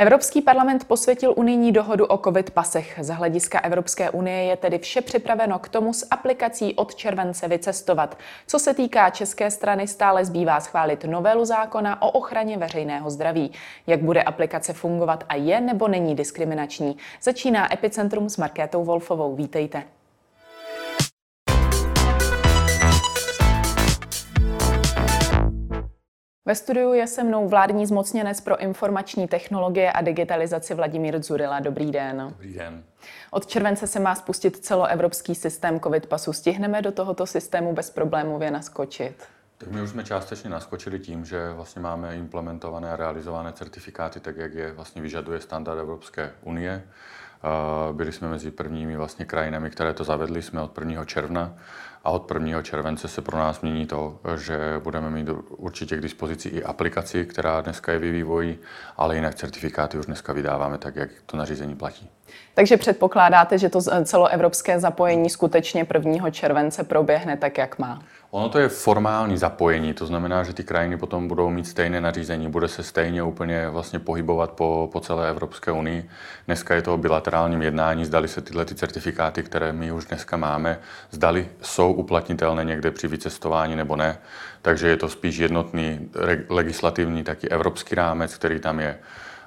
Evropský parlament posvětil unijní dohodu o covid pasech. Z hlediska Evropské unie je tedy vše připraveno k tomu s aplikací od července vycestovat. Co se týká české strany, stále zbývá schválit novelu zákona o ochraně veřejného zdraví. Jak bude aplikace fungovat a je nebo není diskriminační? Začíná Epicentrum s Markétou Wolfovou. Vítejte. Ve studiu je se mnou vládní zmocněnec pro informační technologie a digitalizaci Vladimír Dzurila. Dobrý den. Dobrý den. Od července se má spustit celoevropský systém COVID pasu. Stihneme do tohoto systému bezproblémově naskočit? Tak my už jsme částečně naskočili tím, že vlastně máme implementované a realizované certifikáty, tak jak je vlastně vyžaduje standard Evropské unie. Byli jsme mezi prvními vlastně krajinami, které to zavedly, jsme od 1. června a od 1. července se pro nás mění to, že budeme mít určitě k dispozici i aplikaci, která dneska je vývoji, ale jinak certifikáty už dneska vydáváme tak, jak to nařízení platí. Takže předpokládáte, že to celoevropské zapojení skutečně 1. července proběhne tak, jak má? Ono to je formální zapojení, to znamená, že ty krajiny potom budou mít stejné nařízení, bude se stejně úplně vlastně pohybovat po, po celé Evropské unii. Dneska je to o bilaterálním jednání, zdali se tyhle ty certifikáty, které my už dneska máme, zdali jsou uplatnitelné někde při vycestování nebo ne. Takže je to spíš jednotný legislativní, taky evropský rámec, který tam je.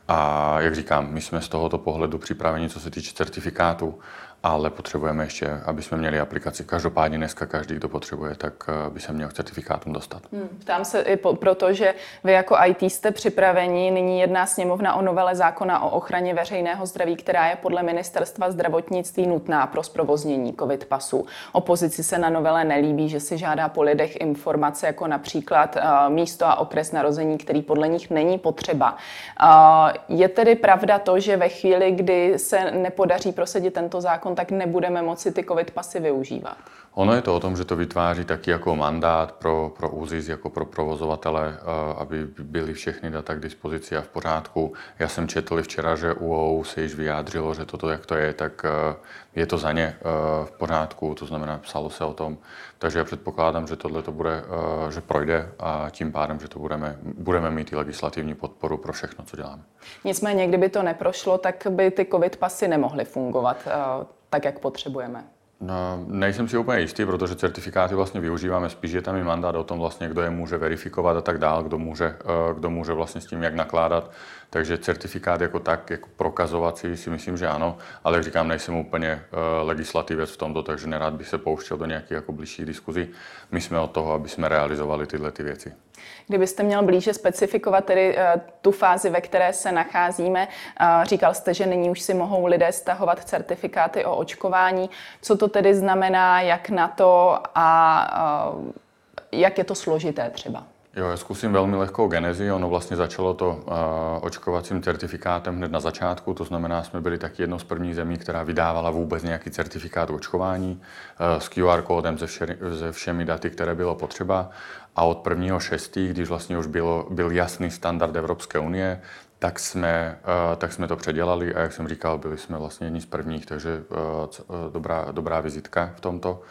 A jak říkám, my jsme z tohoto pohledu připraveni, co se týče certifikátu ale potřebujeme ještě, aby jsme měli aplikaci. Každopádně dneska každý, kdo potřebuje, tak eh, by se měl k certifikátům dostat. Hmm, ptám se i po, proto, že vy jako IT jste připraveni. Nyní jedná sněmovna o novele zákona o ochraně veřejného zdraví, která je podle ministerstva zdravotnictví nutná pro zprovoznění COVID pasu. Opozici se na novele nelíbí, že si žádá po lidech informace jako například uh, místo a okres narození, který podle nich není potřeba. Uh, je tedy pravda to, že ve chvíli, kdy se nepodaří prosadit tento zákon, tak nebudeme moci ty covid pasy využívat. Ono je to o tom, že to vytváří taky jako mandát pro, pro ÚZIS, jako pro provozovatele, eh, aby byly všechny data k dispozici a v pořádku. Já jsem četl včera, že UOU se již vyjádřilo, že toto, jak to je, tak eh, je to za ně eh, v pořádku, to znamená, psalo se o tom. Takže já předpokládám, že tohle to bude, že projde a tím pádem, že to budeme, budeme mít i legislativní podporu pro všechno, co děláme. Nicméně, kdyby to neprošlo, tak by ty covid pasy nemohly fungovat tak, jak potřebujeme. No, nejsem si úplně jistý, protože certifikáty vlastně využíváme spíš, je tam i mandát o tom vlastně, kdo je může verifikovat a tak dál, kdo může, eh, kdo může vlastně s tím jak nakládat. Takže certifikát jako tak, jako prokazovací si myslím, že ano, ale jak říkám, nejsem úplně uh, legislativec v tomto, takže nerád bych se pouštěl do nějakých jako blížších diskuzí. My jsme od toho, aby jsme realizovali tyhle ty věci. Kdybyste měl blíže specifikovat tedy uh, tu fázi, ve které se nacházíme, uh, říkal jste, že nyní už si mohou lidé stahovat certifikáty o očkování. Co to tedy znamená, jak na to a uh, jak je to složité třeba? Jo, zkusím velmi lehkou genezi. Ono vlastně začalo to uh, očkovacím certifikátem hned na začátku, to znamená, jsme byli taky jednou z prvních zemí, která vydávala vůbec nějaký certifikát očkování uh, s QR kódem se, vše, se všemi daty, které bylo potřeba. A od 1.6., když vlastně už bylo, byl jasný standard Evropské unie, tak jsme, uh, tak jsme to předělali a jak jsem říkal, byli jsme vlastně jedni z prvních, takže uh, dobrá, dobrá vizitka v tomto.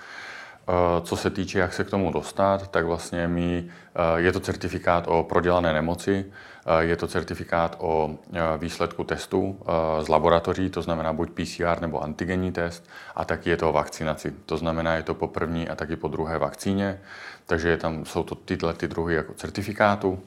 Co se týče, jak se k tomu dostat, tak vlastně my, eh, je to certifikát o prodělané nemoci, eh, je to certifikát o výsledku testu z laboratoří, to znamená buď PCR nebo antigenní test, a taky je to o vakcinaci. To znamená, je to po první a taky po druhé vakcíně, takže je tam, jsou to tyhle ty druhy jako certifikátu.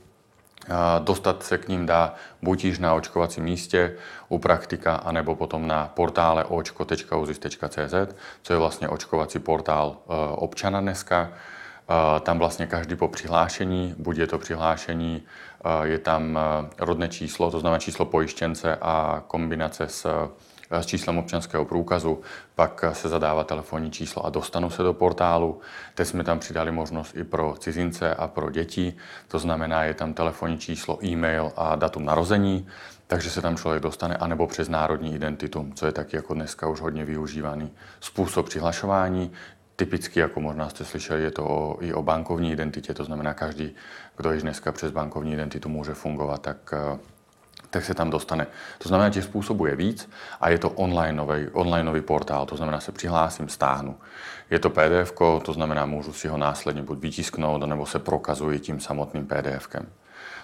Dostat se k ním dá buď již na očkovacím místě u praktika, anebo potom na portále očko.uzis.cz, co je vlastně očkovací portál e, občana dneska. E, tam vlastně každý po přihlášení, buď je to přihlášení, e, je tam rodné číslo, to znamená číslo pojištěnce a kombinace s s číslem občanského průkazu, pak se zadává telefonní číslo a dostanu se do portálu. Teď jsme tam přidali možnost i pro cizince a pro děti, to znamená, je tam telefonní číslo, e-mail a datum narození, takže se tam člověk dostane, anebo přes národní identitu, co je taky jako dneska už hodně využívaný způsob přihlašování. Typicky, jako možná jste slyšeli, je to o, i o bankovní identitě, to znamená, každý, kdo již dneska přes bankovní identitu může fungovat, tak tak se tam dostane. To znamená, že způsobů je víc a je to online nový, portál, to znamená, se přihlásím, stáhnu. Je to PDF, to znamená, můžu si ho následně buď vytisknout, nebo se prokazuji tím samotným PDFkem.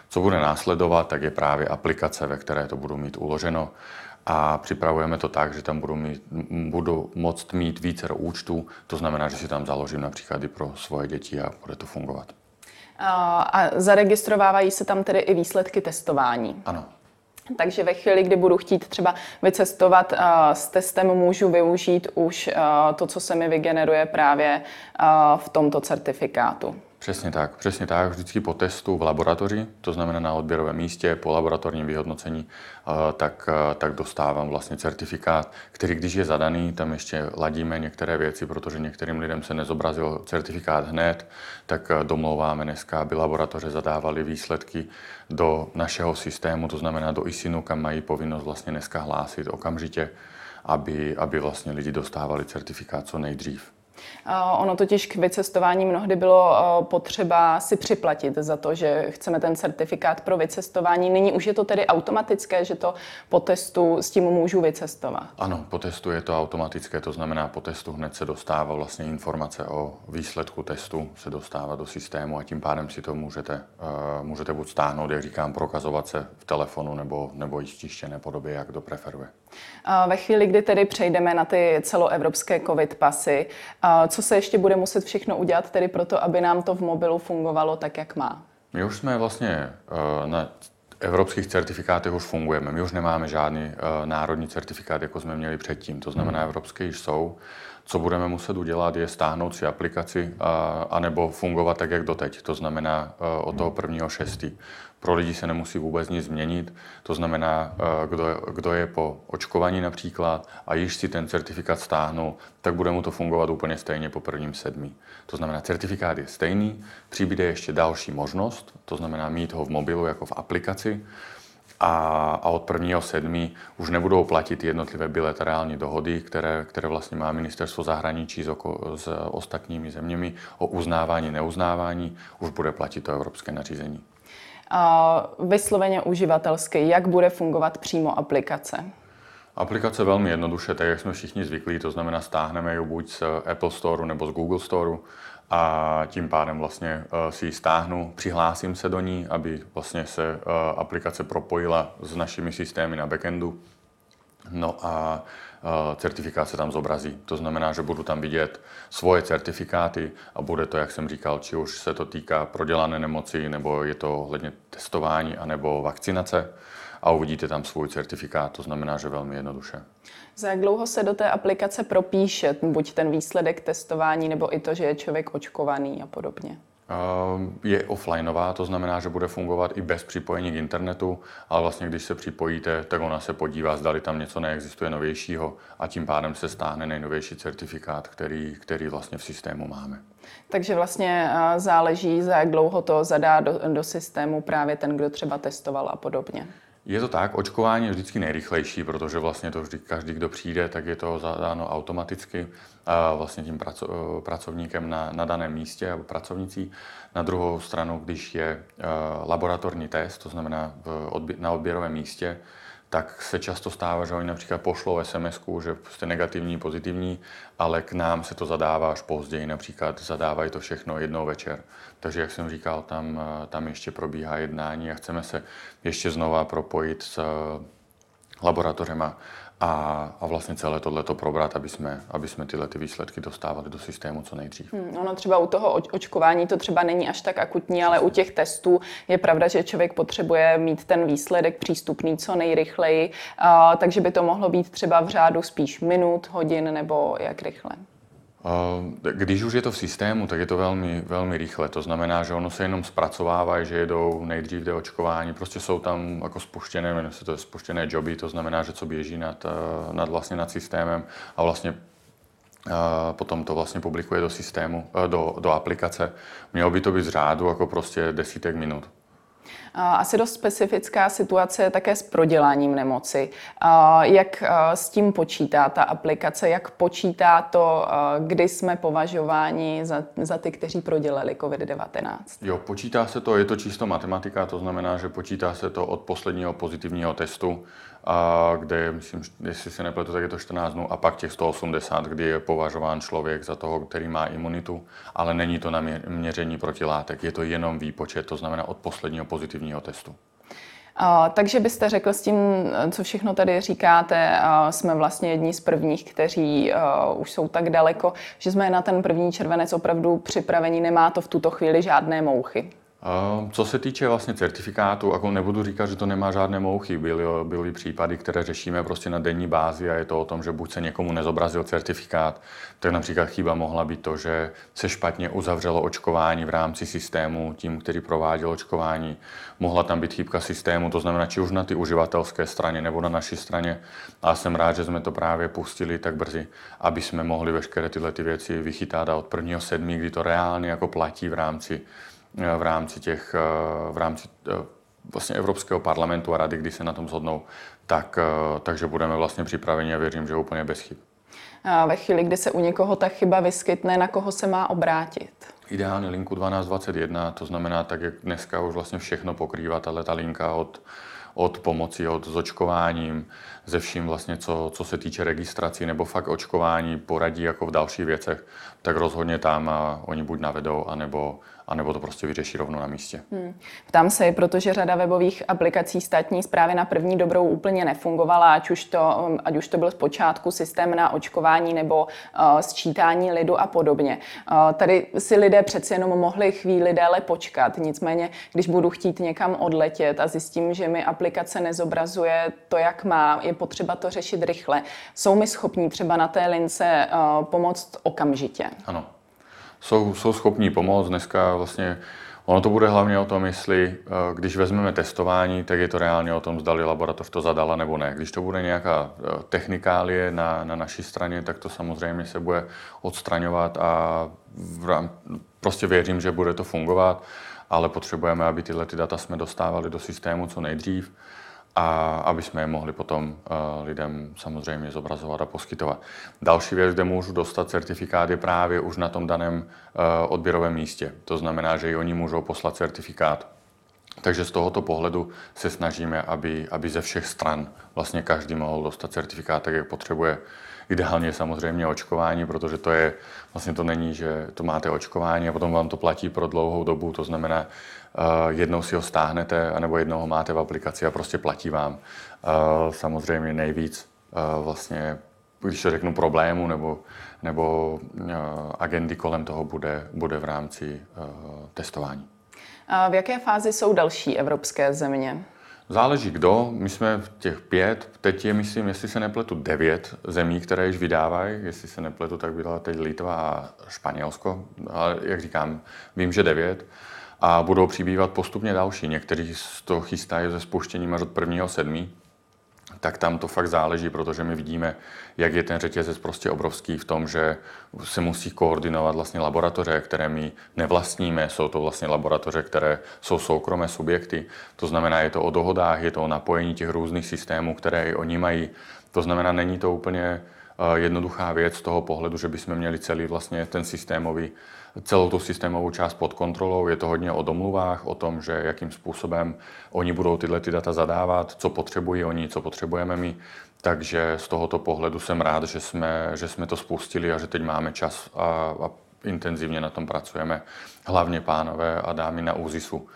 Co bude následovat, tak je právě aplikace, ve které to budu mít uloženo a připravujeme to tak, že tam budu, mít, budu moct mít více účtů, to znamená, že si tam založím například i pro svoje děti a bude to fungovat. A zaregistrovávají se tam tedy i výsledky testování? Ano. Takže ve chvíli, kdy budu chtít třeba vycestovat uh, s testem, můžu využít už uh, to, co se mi vygeneruje právě uh, v tomto certifikátu. Přesně tak, přesně tak. Vždycky po testu v laboratoři, to znamená na odběrovém místě, po laboratorním vyhodnocení, eh, tak, eh, tak dostávám vlastně certifikát, který když je zadaný, tam ještě ladíme některé věci, protože některým lidem se nezobrazil certifikát hned, tak eh, domlouváme dneska, aby laboratoře zadávaly výsledky do našeho systému, to znamená do ISINu, kam mají povinnost vlastně dneska hlásit okamžitě, aby, aby vlastně lidi dostávali certifikát co nejdřív. Ono totiž k vycestování mnohdy bylo potřeba si připlatit za to, že chceme ten certifikát pro vycestování. Nyní už je to tedy automatické, že to po testu s tím můžu vycestovat? Ano, po testu je to automatické, to znamená po testu hned se dostává vlastně informace o výsledku testu, se dostává do systému a tím pádem si to můžete, můžete buď stáhnout, jak říkám, prokazovat se v telefonu nebo, nebo i v tištěné podobě, jak to preferuje. Ve chvíli, kdy tedy přejdeme na ty celoevropské covid pasy, co se ještě bude muset všechno udělat tedy proto, aby nám to v mobilu fungovalo tak, jak má? My už jsme vlastně eh, na evropských certifikátech už fungujeme. My už nemáme žádný eh, národní certifikát, jako jsme měli předtím. To znamená, hmm. evropské již jsou. Co budeme muset udělat, je stáhnout si aplikaci a, anebo fungovat tak, jak doteď. To znamená eh, od toho prvního šestý. Pro lidi se nemusí vůbec nic změnit. To znamená, eh, kdo, kdo je po očkovaní například a již si ten certifikát stáhnul, tak bude mu to fungovat úplně stejně po prvním sedmi. To znamená, certifikát je stejný, přibude ještě další možnost, to znamená mít ho v mobilu jako v aplikaci, a, a od 1.7. už nebudou platit jednotlivé bilaterální dohody, které, které vlastně má ministerstvo zahraničí s, oko, s ostatními zeměmi o uznávání, neuznávání, už bude platit to evropské nařízení. A vysloveně uživatelsky, jak bude fungovat přímo aplikace? Aplikace velmi jednoduše, tak jak jsme všichni zvyklí, to znamená stáhneme ji buď z Apple Store nebo z Google Store a tím pádem vlastně uh, si ji stáhnu, přihlásím se do ní, aby vlastně se uh, aplikace propojila s našimi systémy na backendu. No a uh, certifikát se tam zobrazí. To znamená, že budu tam vidět svoje certifikáty a bude to, jak jsem říkal, či už se to týká prodělané nemoci, nebo je to hledně testování, anebo vakcinace a uvidíte tam svůj certifikát, to znamená, že velmi jednoduše. Za jak dlouho se do té aplikace propíše buď ten výsledek testování, nebo i to, že je člověk očkovaný a podobně? Ehm, je offlineová, to znamená, že bude fungovat i bez připojení k internetu, ale vlastně když se připojíte, tak ona se podívá, zdali tam něco neexistuje novějšího a tím pádem se stáhne nejnovější certifikát, který, který vlastně v systému máme. Takže vlastně záleží, za jak dlouho to zadá do, do systému právě ten, kdo třeba testoval a podobně. Je to tak, očkování je vždycky nejrychlejší, protože vlastně to vždy každý, kdo přijde, tak je to zadáno automaticky vlastně tím praco, pracovníkem na, na daném místě nebo pracovnicí. Na druhou stranu, když je eh, laboratorní test, to znamená v, na odběrovém místě, tak se často stává, že oni například pošlou sms že jste negativní, pozitivní, ale k nám se to zadává až později, například zadávají to všechno jednou večer. Takže, jak jsem říkal, tam, tam ještě probíhá jednání a chceme se ještě znova propojit s laboratořema a, a vlastně celé tohleto probrat, aby jsme, aby jsme tyhle ty výsledky dostávali do systému co nejdřív. Hmm, ono třeba u toho očkování to třeba není až tak akutní, ale u těch testů je pravda, že člověk potřebuje mít ten výsledek přístupný co nejrychleji, uh, takže by to mohlo být třeba v řádu spíš minut, hodin nebo jak rychle. Když už je to v systému, tak je to velmi, velmi rychle. To znamená, že ono se jenom zpracovává, že jedou nejdřív do očkování. Prostě jsou tam jako spuštěné, jmenuje se to spuštěné joby, to znamená, že co běží nad, eh, nad, vlastně nad systémem a vlastně eh, potom to vlastně publikuje do systému, eh, do, do aplikace. Mělo by to být z řádu jako prostě desítek minut. Asi dost specifická situace je také s proděláním nemoci. Jak s tím počítá ta aplikace? Jak počítá to, kdy jsme považováni za, za ty, kteří prodělali COVID-19? Jo, počítá se to, je to čisto matematika, to znamená, že počítá se to od posledního pozitivního testu a kde, myslím, jestli se nepletu, tak je to 14 dnů, a pak těch 180, kdy je považován člověk za toho, který má imunitu, ale není to na měření protilátek, je to jenom výpočet, to znamená od posledního pozitivního testu. Takže byste řekl s tím, co všechno tady říkáte, jsme vlastně jedni z prvních, kteří už jsou tak daleko, že jsme na ten první červenec opravdu připravení, nemá to v tuto chvíli žádné mouchy. Co se týče vlastně certifikátu, jako nebudu říkat, že to nemá žádné mouchy. Byly, byly případy, které řešíme prostě na denní bázi a je to o tom, že buď se někomu nezobrazil certifikát, tak například chyba mohla být to, že se špatně uzavřelo očkování v rámci systému tím, který prováděl očkování. Mohla tam být chybka systému, to znamená, či už na ty uživatelské straně nebo na naší straně. A jsem rád, že jsme to právě pustili tak brzy, aby jsme mohli veškeré tyhle ty věci vychytat a od 1.7., kdy to reálně jako platí v rámci v rámci těch, eh, v rámci eh, vlastně Evropského parlamentu a rady, kdy se na tom shodnou, tak, takže budeme vlastně připraveni a věřím, že úplně bez chyb. A ve chvíli, kdy se u někoho ta chyba vyskytne, na koho se má obrátit? Ideálně linku 1221, to znamená tak, jak dneska už vlastně všechno pokrývá tahle ta linka od, od pomoci, od zočkováním, ze vším vlastně, co, co se týče registrací nebo fakt očkování, poradí jako v dalších věcech, tak rozhodně tam a oni buď navedou, anebo, anebo to prostě vyřeší rovnou na místě. Hmm. Ptám se, protože řada webových aplikací státní zprávy na první dobrou úplně nefungovala, ať už to, ať už to byl zpočátku systém na očkování nebo uh, sčítání lidu a podobně. Uh, tady si lidé přeci jenom mohli chvíli déle počkat, nicméně, když budu chtít někam odletět a zjistím, že mi aplikace nezobrazuje to, jak má, je potřeba to řešit rychle. Jsou mi schopní třeba na té lince uh, pomoct okamžitě? Ano, jsou, jsou schopní pomoct. Dneska vlastně ono to bude hlavně o tom, jestli eh, když vezmeme testování, tak je to reálně o tom, zdali laboratoř to zadala nebo ne. Když to bude nějaká eh, technikálie na, na naší straně, tak to samozřejmě se bude odstraňovat a v, prostě věřím, že bude to fungovat, ale potřebujeme, aby tyhle ty data jsme dostávali do systému co nejdřív a aby jsme je mohli potom uh, lidem samozřejmě zobrazovat a poskytovat. Další věc, kde můžu dostat certifikát, je právě už na tom daném uh, odběrovém místě. To znamená, že i oni můžou poslat certifikát. Takže z tohoto pohledu se snažíme, aby, aby ze všech stran vlastně každý mohl dostat certifikát tak, jak potřebuje. Ideálně samozřejmě očkování, protože to je, vlastně to není, že to máte očkování a potom vám to platí pro dlouhou dobu, to znamená, jednou si ho stáhnete, anebo jednou ho máte v aplikaci a prostě platí vám. Uh, samozřejmě nejvíc uh, vlastně, když to řeknu problému nebo, nebo agendy kolem toho bude, bude v rámci testování. A v jaké fázi jsou další evropské země? Záleží kdo. My jsme v těch pět, teď je, myslím, jestli se nepletu, devět zemí, které již vydávají. Jestli se nepletu, tak vydala teď Litva a Španělsko. Ale jak říkám, vím, že devět. A budou přibývat postupně další. Někteří to chystají ze spuštěním až od prvního sedmí tak tam to fakt záleží, protože my vidíme, jak je ten řetězec prostě obrovský v tom, že se musí koordinovat vlastně laboratoře, které my nevlastníme, jsou to vlastně laboratoře, které jsou soukromé subjekty. To znamená, je to o dohodách, je to o napojení těch různých systémů, které i oni mají. To znamená, není to úplně eh, jednoduchá věc z toho pohledu, že bychom měli celý vlastně ten systémový celou tu systémovou část pod kontrolou. Je to hodně o domluvách, o tom, že jakým způsobem oni budou tyhle ty data zadávat, co potřebují oni, co potřebujeme my. Takže z tohoto pohledu jsem rád, že jsme, že jsme to spustili a že teď máme čas a, a intenzivně na tom pracujeme. Hlavně pánové a dámy na ÚZISu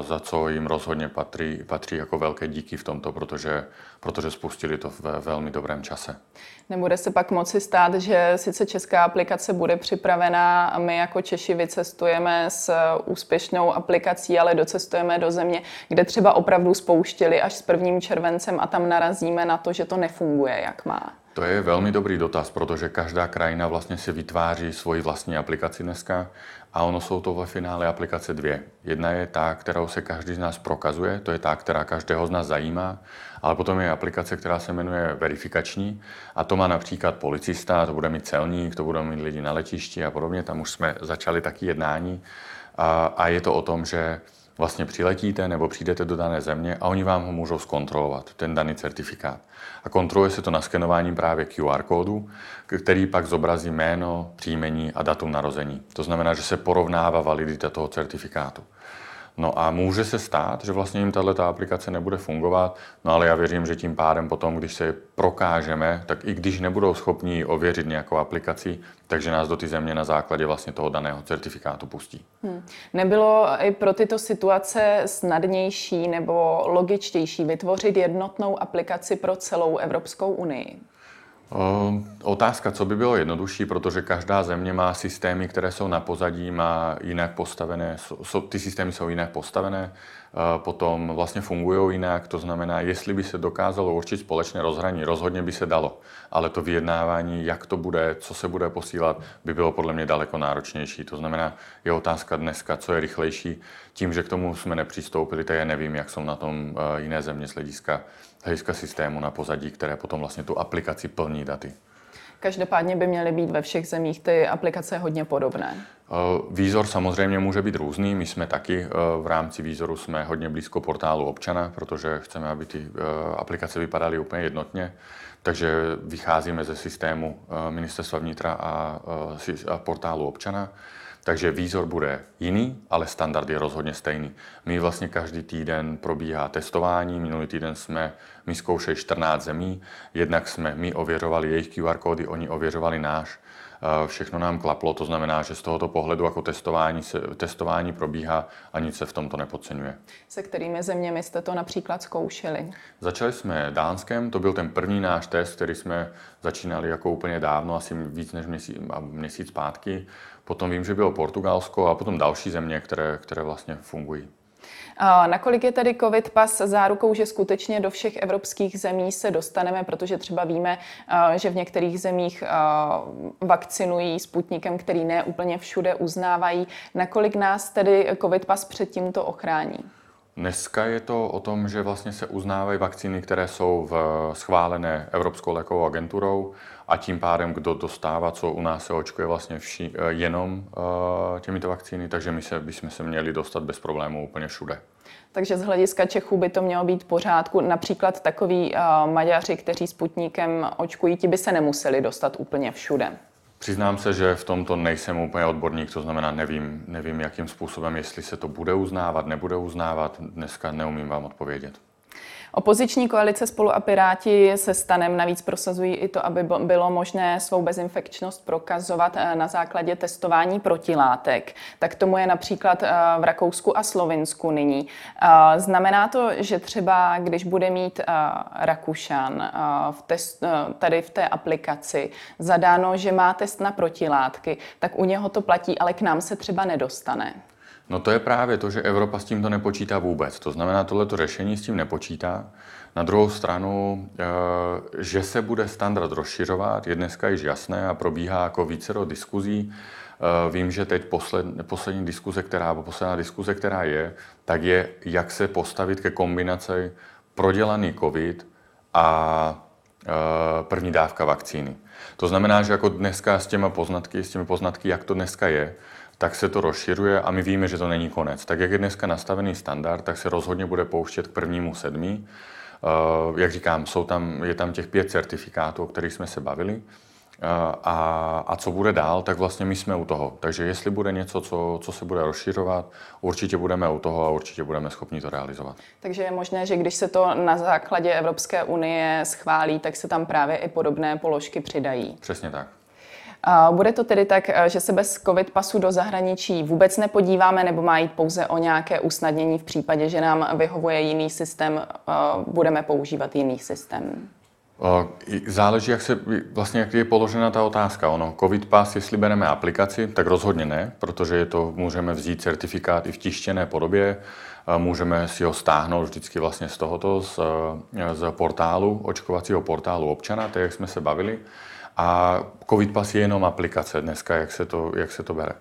za co jim rozhodně patří, patří jako velké díky v tomto, protože, protože spustili to ve velmi dobrém čase. Nebude se pak moci stát, že sice česká aplikace bude připravená a my jako Češi vycestujeme s úspěšnou aplikací, ale docestujeme do země, kde třeba opravdu spouštili až s prvním červencem a tam narazíme na to, že to nefunguje, jak má. To je velmi dobrý dotaz, protože každá krajina vlastně si vytváří svoji vlastní aplikaci dneska a ono jsou to ve finále aplikace dvě. Jedna je ta, kterou se každý z nás prokazuje, to je ta, která každého z nás zajímá, ale potom je aplikace, která se jmenuje verifikační a to má například policista, to bude mít celník, to budou mít lidi na letišti a podobně, tam už jsme začali taky jednání a, a je to o tom, že vlastně přiletíte nebo přijdete do dané země a oni vám ho můžou zkontrolovat, ten daný certifikát. A kontroluje se to na skenování právě QR kódu, který pak zobrazí jméno, příjmení a datum narození. To znamená, že se porovnává validita toho certifikátu. No a může se stát, že vlastně jim tato aplikace nebude fungovat, no ale já věřím, že tím pádem potom, když se prokážeme, tak i když nebudou schopni ověřit nějakou aplikaci, takže nás do ty země na základě vlastně toho daného certifikátu pustí. Hmm. Nebylo i pro tyto situace snadnější nebo logičtější vytvořit jednotnou aplikaci pro celou Evropskou unii? Otázka, co by bylo jednodušší, protože každá země má systémy, které jsou na pozadí, má jinak postavené, ty systémy jsou jinak postavené, potom vlastně fungují jinak, to znamená, jestli by se dokázalo určit společné rozhraní, rozhodně by se dalo, ale to vyjednávání, jak to bude, co se bude posílat, by bylo podle mě daleko náročnější. To znamená, je otázka dneska, co je rychlejší. Tím, že k tomu jsme nepřistoupili, tak já nevím, jak jsou na tom jiné země z hlediska hlediska systému na pozadí, které potom vlastně tu aplikaci plní daty. Každopádně by měly být ve všech zemích ty aplikace hodně podobné. Eh, výzor samozřejmě může být různý. My jsme taky eh, v rámci výzoru jsme hodně blízko portálu občana, protože chceme, aby ty eh, aplikace vypadaly úplně jednotně. Takže vycházíme ze systému Ministerstva vnitra a portálu občana. Takže výzor bude jiný, ale standard je rozhodně stejný. My vlastně každý týden probíhá testování. Minulý týden jsme my zkoušeli 14 zemí. Jednak jsme my ověřovali jejich QR kódy, oni ověřovali náš. Eh, všechno nám klaplo, to znamená, že z tohoto pohledu jako testování, se, testování probíhá a nic se v tomto nepodceňuje. Se kterými zeměmi jste to například zkoušeli? Začali jsme Dánskem, to byl ten první náš test, který jsme začínali jako úplně dávno, asi víc než měsíc, měsíc zpátky. Potom vím, že bylo Portugalsko a potom další země, které, které vlastně fungují. Nakolik je tedy COVID pas zárukou, že skutečně do všech evropských zemí se dostaneme, protože třeba víme, že v některých zemích vakcinují sputnikem, který ne úplně všude uznávají. Nakolik nás tedy COVID pas před tímto ochrání? Dneska je to o tom, že vlastně se uznávají vakcíny, které jsou v schválené Evropskou lékovou agenturou a tím pádem, kdo dostává, co u nás se očkuje vlastně vši, eh, jenom uh, těmito vakcíny, takže my se, bychom se měli dostat bez problémů úplně všude. Takže z hlediska Čechů by to mělo být pořádku. Například takový uh, Maďaři, kteří Sputnikem očkují, ti by se nemuseli dostat úplně všude. Přiznám se, že v tomto nejsem úplně odborník, to znamená, nevím, nevím, jakým způsobem, jestli se to bude uznávat, nebude uznávat. Dneska neumím vám odpovědět. Opoziční koalice spolu a Piráti se stanem navíc prosazují i to, aby bylo možné svou bezinfekčnost prokazovat eh, na základě testování protilátek. Tak tomu je například eh, v Rakousku a Slovinsku nyní. Eh, znamená to, že třeba když bude mít Rakušan v test, tady v té aplikaci zadáno, že má test na protilátky, tak u něho to platí, ale k nám se třeba nedostane. No to je právě to, že Evropa s tímto nepočítá vůbec. To znamená, tohleto řešení s tím nepočítá. Na druhou stranu, eh, že se bude standard rozšiřovat, je dneska již jasné a probíhá jako vícero diskuzí. Eh, vím, že teď posled, poslední diskuze, která, posledná diskuze, která je, tak je, jak se postavit ke kombinaci prodělaný COVID a eh, první dávka vakcíny. To znamená, že jako dneska s těmi poznatky, s těmi poznatky, jak to dneska je, tak se to rozšiřuje a my víme, že to není konec. Tak jak je dneska nastavený standard, tak se rozhodně bude pouštět k prvnímu sedmí. Uh, jak říkám, jsou tam, je tam těch pět certifikátů, o kterých jsme se bavili. Uh, a, a co bude dál, tak vlastně my jsme u toho. Takže jestli bude něco, co, co se bude rozšiřovat, určitě budeme u toho a určitě budeme schopni to realizovat. Takže je možné, že když se to na základě Evropské unie schválí, tak se tam právě i podobné položky přidají. Přesně tak. Bude to tedy tak, eh, že se bez COVID pasu do zahraničí vůbec nepodíváme, nebo má jít pouze o nějaké usnadnění v případě, že nám vyhovuje jiný systém, eh, budeme používat jiný systém? Záleží, jak se vlastně jak je položena ta otázka. Ono, COVID pas, jestli bereme aplikaci, tak rozhodně ne, protože je to, můžeme vzít certifikát i v tištěné podobě, můžeme si ho stáhnout vždycky vlastně z tohoto, z, z portálu, očkovacího portálu občana, tak jak jsme se bavili. A COVID pas je jenom aplikace dneska, jak se to, jak se to bere.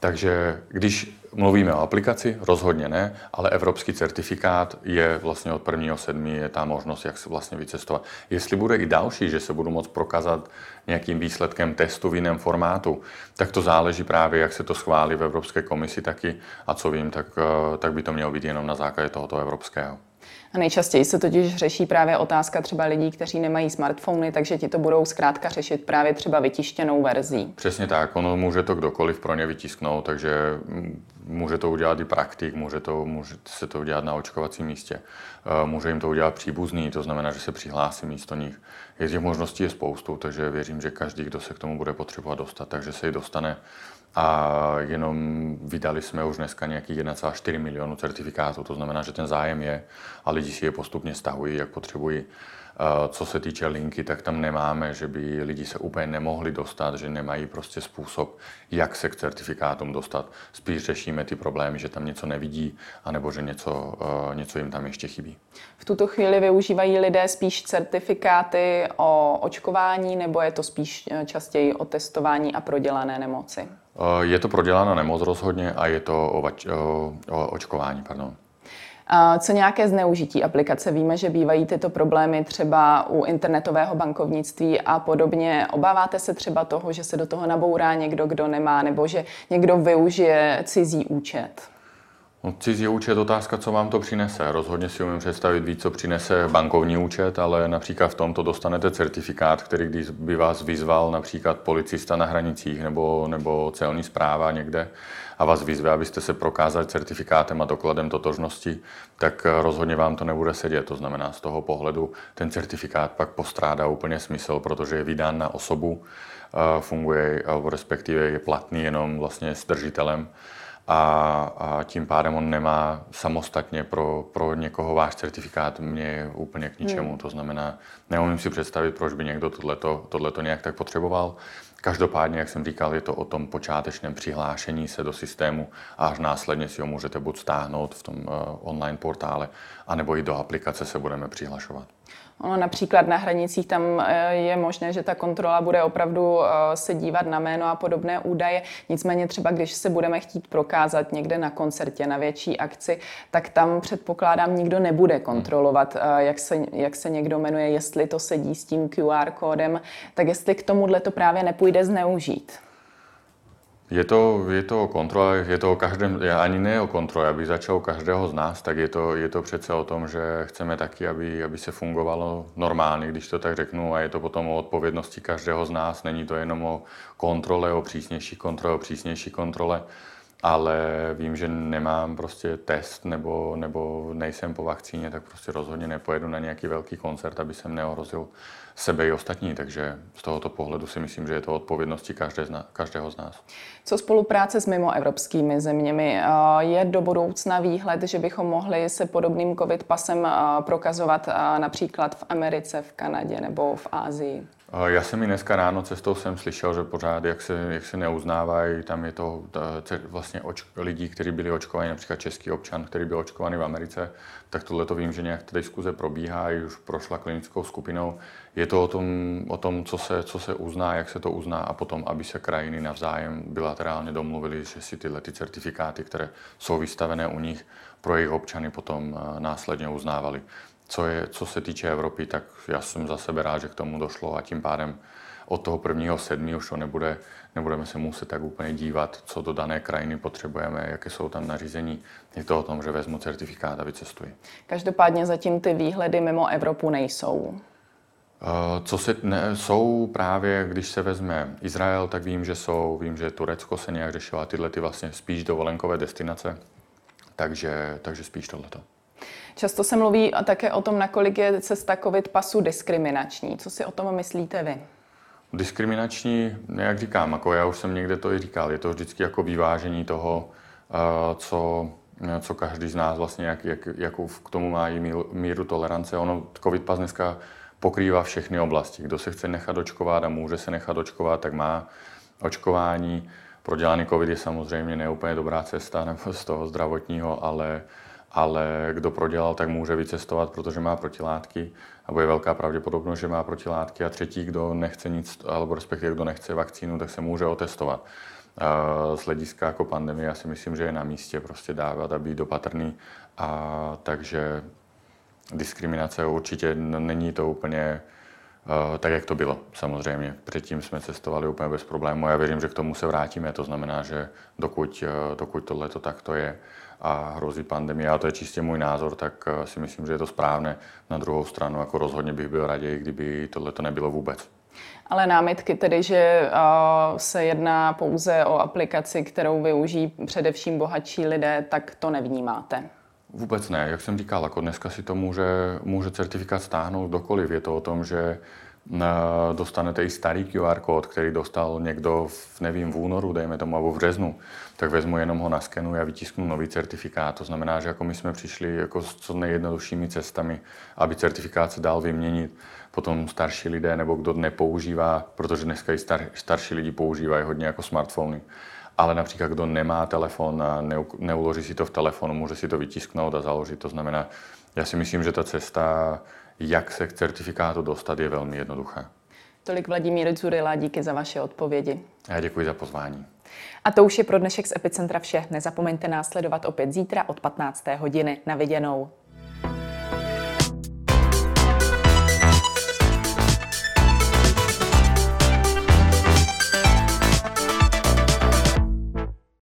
Takže když mluvíme o aplikaci, rozhodně ne, ale evropský certifikát je vlastně od 1.7. je ta možnost, jak se vlastně vycestovat. Jestli bude i další, že se budu moct prokázat nějakým výsledkem testu v jiném formátu, tak to záleží právě, jak se to schválí v Evropské komisi taky. A co vím, tak, eh, tak by to mělo být jenom na základě tohoto evropského. A nejčastěji se totiž řeší právě otázka třeba lidí, kteří nemají smartfony, takže ti to budou zkrátka řešit právě třeba vytištěnou verzí. Přesně tak, ono může to kdokoliv pro ně vytisknout, takže může to udělat i praktik, může, to, může se to udělat na očkovacím místě, uh, může jim to udělat příbuzný, to znamená, že se přihlásí místo nich. Je těch možností je spoustu, takže věřím, že každý, kdo se k tomu bude potřebovat dostat, takže se jí dostane. A jenom vydali jsme už dneska nějakých 1,4 milionu certifikátů, to znamená, že ten zájem je a lidi si je postupně stahují, jak potřebují. Co se týče linky, tak tam nemáme, že by lidi se úplně nemohli dostat, že nemají prostě způsob, jak se k certifikátům dostat. Spíš řešíme ty problémy, že tam něco nevidí, anebo že něco, něco jim tam ještě chybí. V tuto chvíli využívají lidé spíš certifikáty o očkování, nebo je to spíš e, častěji o testování a prodělané nemoci? Je to prodělaná nemoc rozhodně a je to o, o, o očkování. Pardon. Co nějaké zneužití aplikace? Víme, že bývají tyto problémy třeba u internetového bankovnictví a podobně. Obáváte se třeba toho, že se do toho nabourá někdo, kdo nemá, nebo že někdo využije cizí účet? No, cizí účet otázka, co vám to přinese. Rozhodně si umím představit víc, co přinese bankovní účet, ale například v tomto dostanete certifikát, který když by vás vyzval například policista na hranicích nebo, nebo celní zpráva někde a vás vyzve, abyste se prokázali certifikátem a dokladem totožnosti, tak rozhodně vám to nebude sedět. To znamená, z toho pohledu ten certifikát pak postrádá úplně smysl, protože je vydán na osobu, funguje, respektive je platný jenom vlastně s držitelem a, a tím pádem on nemá samostatně pro, pro někoho váš certifikát mě úplně k ničemu. Hmm. To znamená, neumím si představit, proč by někdo tohleto, tohleto nějak tak potřeboval. Každopádně, jak jsem říkal, je to o tom počátečném přihlášení se do systému a až následně si ho můžete buď stáhnout v tom uh, online portále, anebo i do aplikace se budeme přihlašovat. Ono například na hranicích tam eh, je možné, že ta kontrola bude opravdu eh, se dívat na jméno a podobné údaje. Nicméně třeba, když se budeme chtít prokázat někde na koncertě, na větší akci, tak tam předpokládám nikdo nebude kontrolovat, eh, jak se, jak se někdo jmenuje, jestli to sedí s tím QR kódem, tak jestli k tomuhle to právě nepůjde zneužít. Je to, je to o kontrole, je to o každém, ani ne o kontrole, aby začal každého z nás, tak je to, je to přece o tom, že chceme taky, aby, aby se fungovalo normálně, když to tak řeknu, a je to potom o odpovědnosti každého z nás. Není to jenom o kontrole, o přísnější kontrole, o přísnější kontrole, ale vím, že nemám prostě test nebo, nebo nejsem po vakcíně, tak prostě rozhodně nepojedu na nějaký velký koncert, aby jsem neohrozil sebe i ostatní, takže z tohoto pohledu si myslím, že je to odpovědnosti každé z nás, každého z nás. Co spolupráce s mimoevropskými zeměmi? Je do budoucna výhled, že bychom mohli se podobným covid pasem prokazovat například v Americe, v Kanadě nebo v Ázii? Já jsem i dneska ráno cestou jsem slyšel, že pořád, jak se, jak se neuznávají, tam je to vlastně oč, lidí, kteří byli očkovaní, například český občan, který byl očkovaný v Americe, tak tohle to vím, že nějak ta diskuze probíhá, i už prošla klinickou skupinou. Je to o tom, o tom co, se, co se uzná, jak se to uzná a potom, aby se krajiny navzájem bilaterálně domluvili, že si tyhle ty certifikáty, které jsou vystavené u nich, pro jejich občany potom následně uznávali. Co, je, co se týče Evropy, tak já jsem za sebe rád, že k tomu došlo a tím pádem od toho prvního sedmi už to nebude, nebudeme se muset tak úplně dívat, co do dané krajiny potřebujeme, jaké jsou tam nařízení. Je to o tom, že vezmu certifikát a vycestuji. Každopádně zatím ty výhledy mimo Evropu nejsou. Eh, co se, ne, jsou právě, když se vezme Izrael, tak vím, že jsou, vím, že Turecko se nějak řešilo a tyhle ty vlastně spíš dovolenkové destinace, takže, takže spíš tohleto. Často se mluví také o tom, nakolik je cesta COVID pasu diskriminační. Co si o tom myslíte vy? Diskriminační, jak říkám, jako já už jsem někde to i říkal, je to vždycky jako vyvážení toho, eh, co, co každý z nás vlastně, jak, jak, jakou k tomu má i míru tolerance. Ono, COVID pas dneska pokrývá všechny oblasti. Kdo se chce nechat očkovat a může se nechat očkovat, tak má očkování. Prodělaný COVID je samozřejmě neúplně dobrá cesta nebo z toho zdravotního, ale ale kdo prodělal, tak může vycestovat, protože má protilátky a bude velká pravděpodobnost, že má protilátky a třetí, kdo nechce nic, alebo respektive kdo nechce vakcínu, tak se může otestovat. Z hlediska jako pandemie já si myslím, že je na místě prostě dávat a být dopatrný. A takže diskriminace určitě není to úplně tak, jak to bylo, samozřejmě. Předtím jsme cestovali úplně bez problémů. Já věřím, že k tomu se vrátíme. To znamená, že dokud, uh, dokud tohle to takto je, a hrozí pandemie, a to je čistě můj názor, tak eh, si myslím, že je to správné. Na druhou stranu, jako rozhodně bych byl raději, kdyby tohle to nebylo vůbec. Ale námitky tedy, že se jedná pouze o aplikaci, kterou využijí především bohatší lidé, tak to nevnímáte. Vůbec ne. Jak jsem říkal, jako dneska si to může, může certifikát stáhnout kdokoliv. Je to o tom, že dostanete i starý QR kód, který dostal někdo v, nevím, v únoru, dejme tomu, nebo v březnu, tak vezmu jenom ho naskenuji a vytisknu nový certifikát. To znamená, že jako my jsme přišli jako s co nejjednoduššími cestami, aby certifikát se dal vyměnit. Potom starší lidé nebo kdo nepoužívá, protože dneska i star, starší lidi používají hodně jako smartfony. Ale například, kdo nemá telefon a neuloží si to v telefonu, může si to vytisknout a založit. To znamená, já si myslím, že ta cesta jak se k certifikátu dostat, je velmi jednoduché. Tolik Vladimír Zurila, díky za vaše odpovědi. Já děkuji za pozvání. A to už je pro dnešek z Epicentra vše. Nezapomeňte následovat opět zítra od 15. hodiny. Na viděnou.